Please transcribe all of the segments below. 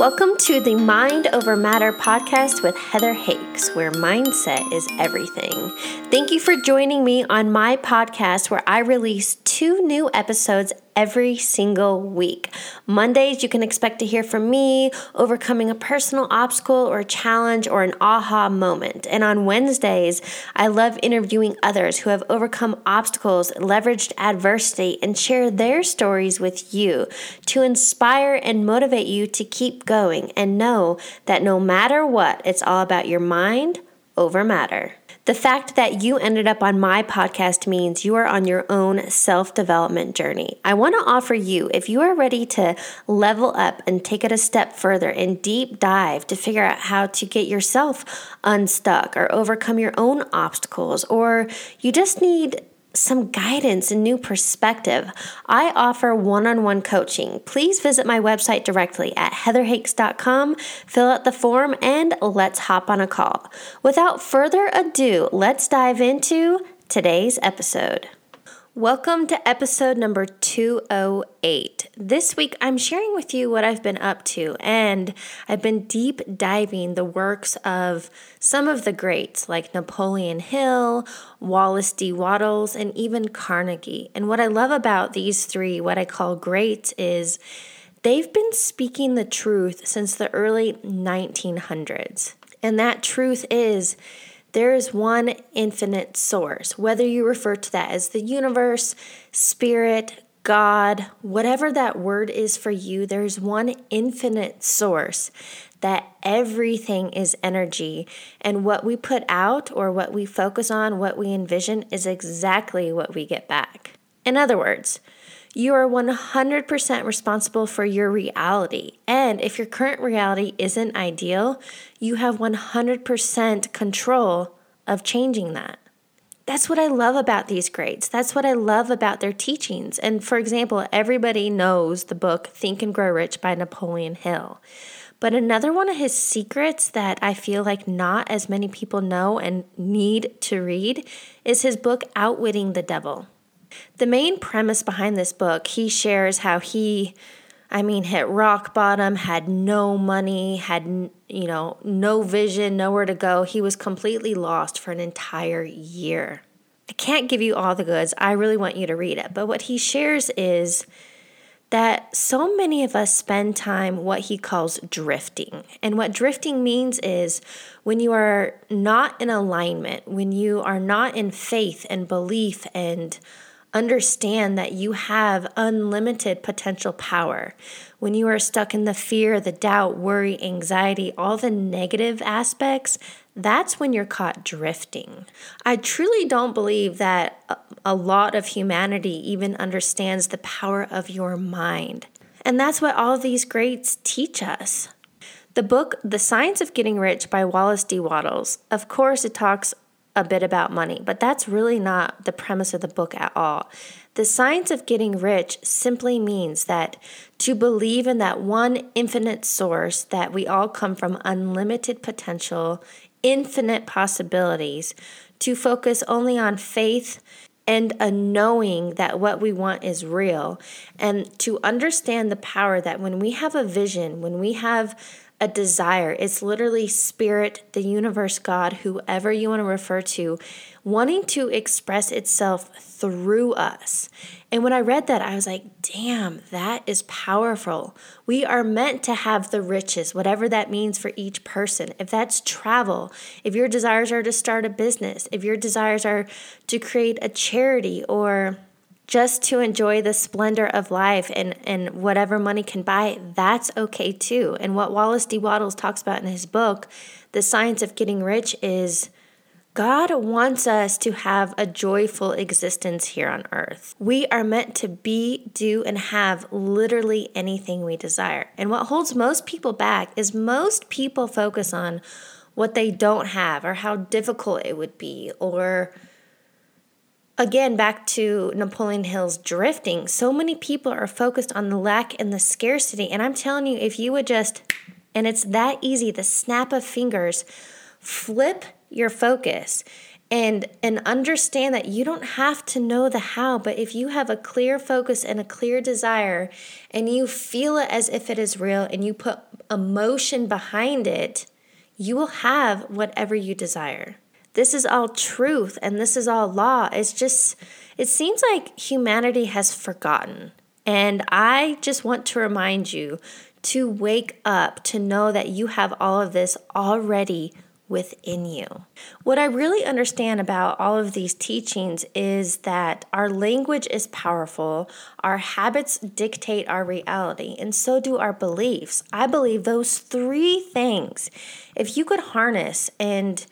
Welcome to the Mind Over Matter podcast with Heather Hakes, where mindset is everything. Thank you for joining me on my podcast, where I release two new episodes every single week. Mondays, you can expect to hear from me overcoming a personal obstacle or a challenge or an aha moment. And on Wednesdays, I love interviewing others who have overcome obstacles, leveraged adversity, and share their stories with you to inspire and motivate you to keep going and know that no matter what, it's all about your mind over matter. The fact that you ended up on my podcast means you are on your own self development journey. I want to offer you, if you are ready to level up and take it a step further and deep dive to figure out how to get yourself unstuck or overcome your own obstacles, or you just need some guidance and new perspective, I offer one on one coaching. Please visit my website directly at heatherhakes.com, fill out the form, and let's hop on a call. Without further ado, let's dive into today's episode. Welcome to episode number 208. This week I'm sharing with you what I've been up to, and I've been deep diving the works of some of the greats like Napoleon Hill, Wallace D. Wattles, and even Carnegie. And what I love about these three, what I call greats, is they've been speaking the truth since the early 1900s. And that truth is, there is one infinite source, whether you refer to that as the universe, spirit, God, whatever that word is for you, there's one infinite source that everything is energy. And what we put out or what we focus on, what we envision, is exactly what we get back. In other words, you are 100% responsible for your reality. And if your current reality isn't ideal, you have 100% control of changing that. That's what I love about these greats. That's what I love about their teachings. And for example, everybody knows the book Think and Grow Rich by Napoleon Hill. But another one of his secrets that I feel like not as many people know and need to read is his book Outwitting the Devil. The main premise behind this book, he shares how he, I mean, hit rock bottom, had no money, had, you know, no vision, nowhere to go. He was completely lost for an entire year. I can't give you all the goods. I really want you to read it. But what he shares is that so many of us spend time what he calls drifting. And what drifting means is when you are not in alignment, when you are not in faith and belief and understand that you have unlimited potential power. When you are stuck in the fear, the doubt, worry, anxiety, all the negative aspects, that's when you're caught drifting. I truly don't believe that a lot of humanity even understands the power of your mind. And that's what all these greats teach us. The book, The Science of Getting Rich by Wallace D. Wattles, of course, it talks a bit about money, but that's really not the premise of the book at all. The science of getting rich simply means that to believe in that one infinite source that we all come from unlimited potential, infinite possibilities, to focus only on faith and a knowing that what we want is real, and to understand the power that when we have a vision, when we have a desire. It's literally spirit, the universe, God, whoever you want to refer to, wanting to express itself through us. And when I read that, I was like, damn, that is powerful. We are meant to have the riches, whatever that means for each person. If that's travel, if your desires are to start a business, if your desires are to create a charity or just to enjoy the splendor of life and, and whatever money can buy, that's okay too. And what Wallace D. Wattles talks about in his book, The Science of Getting Rich, is God wants us to have a joyful existence here on earth. We are meant to be, do, and have literally anything we desire. And what holds most people back is most people focus on what they don't have or how difficult it would be or again, back to Napoleon Hill's drifting, so many people are focused on the lack and the scarcity. And I'm telling you, if you would just, and it's that easy, the snap of fingers, flip your focus and and understand that you don't have to know the how but if you have a clear focus and a clear desire and you feel it as if it is real and you put emotion behind it you will have whatever you desire this is all truth and this is all law it's just it seems like humanity has forgotten and i just want to remind you to wake up to know that you have all of this already within you. What I really understand about all of these teachings is that our language is powerful, our habits dictate our reality, and so do our beliefs. I believe those three things, if you could harness and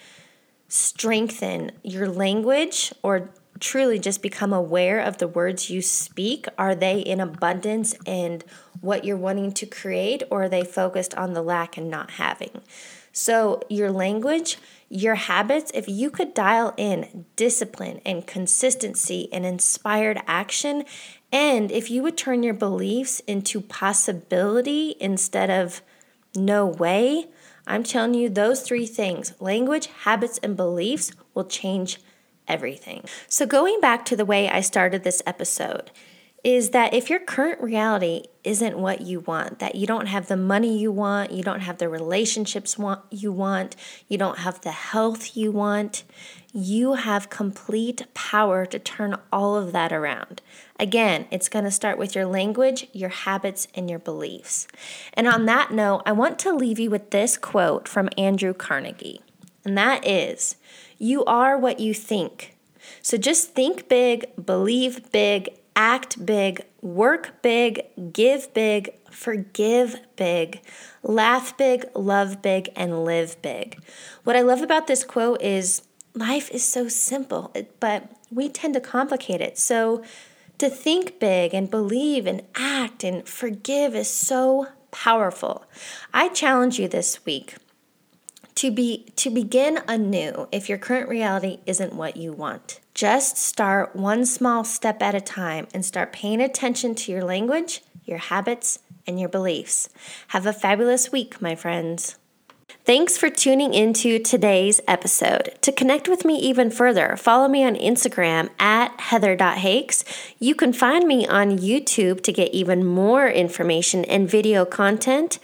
strengthen your language or truly just become aware of the words you speak, are they in abundance and what you're wanting to create, or are they focused on the lack and not having? So, your language, your habits, if you could dial in discipline and consistency and inspired action, and if you would turn your beliefs into possibility instead of no way, I'm telling you, those three things language, habits, and beliefs will change everything. So, going back to the way I started this episode, is that if your current reality isn't what you want, that you don't have the money you want, you don't have the relationships want, you want, you don't have the health you want, you have complete power to turn all of that around. Again, it's going to start with your language, your habits, and your beliefs. And on that note, I want to leave you with this quote from Andrew Carnegie, and that is You are what you think. So just think big, believe big, act big, work big, give big, forgive big, laugh big, love big, and live big. What I love about this quote is life is so simple, but we tend to complicate it. So to think big and believe and act and forgive is so powerful. I challenge you this week to be to begin anew if your current reality isn't what you want. Just start one small step at a time and start paying attention to your language, your habits, and your beliefs. Have a fabulous week, my friends. Thanks for tuning into today's episode. To connect with me even further, follow me on Instagram at heather.hakes. You can find me on YouTube to get even more information and video content,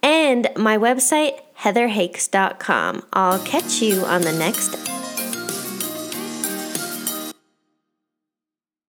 and my website, heatherhakes.com. I'll catch you on the next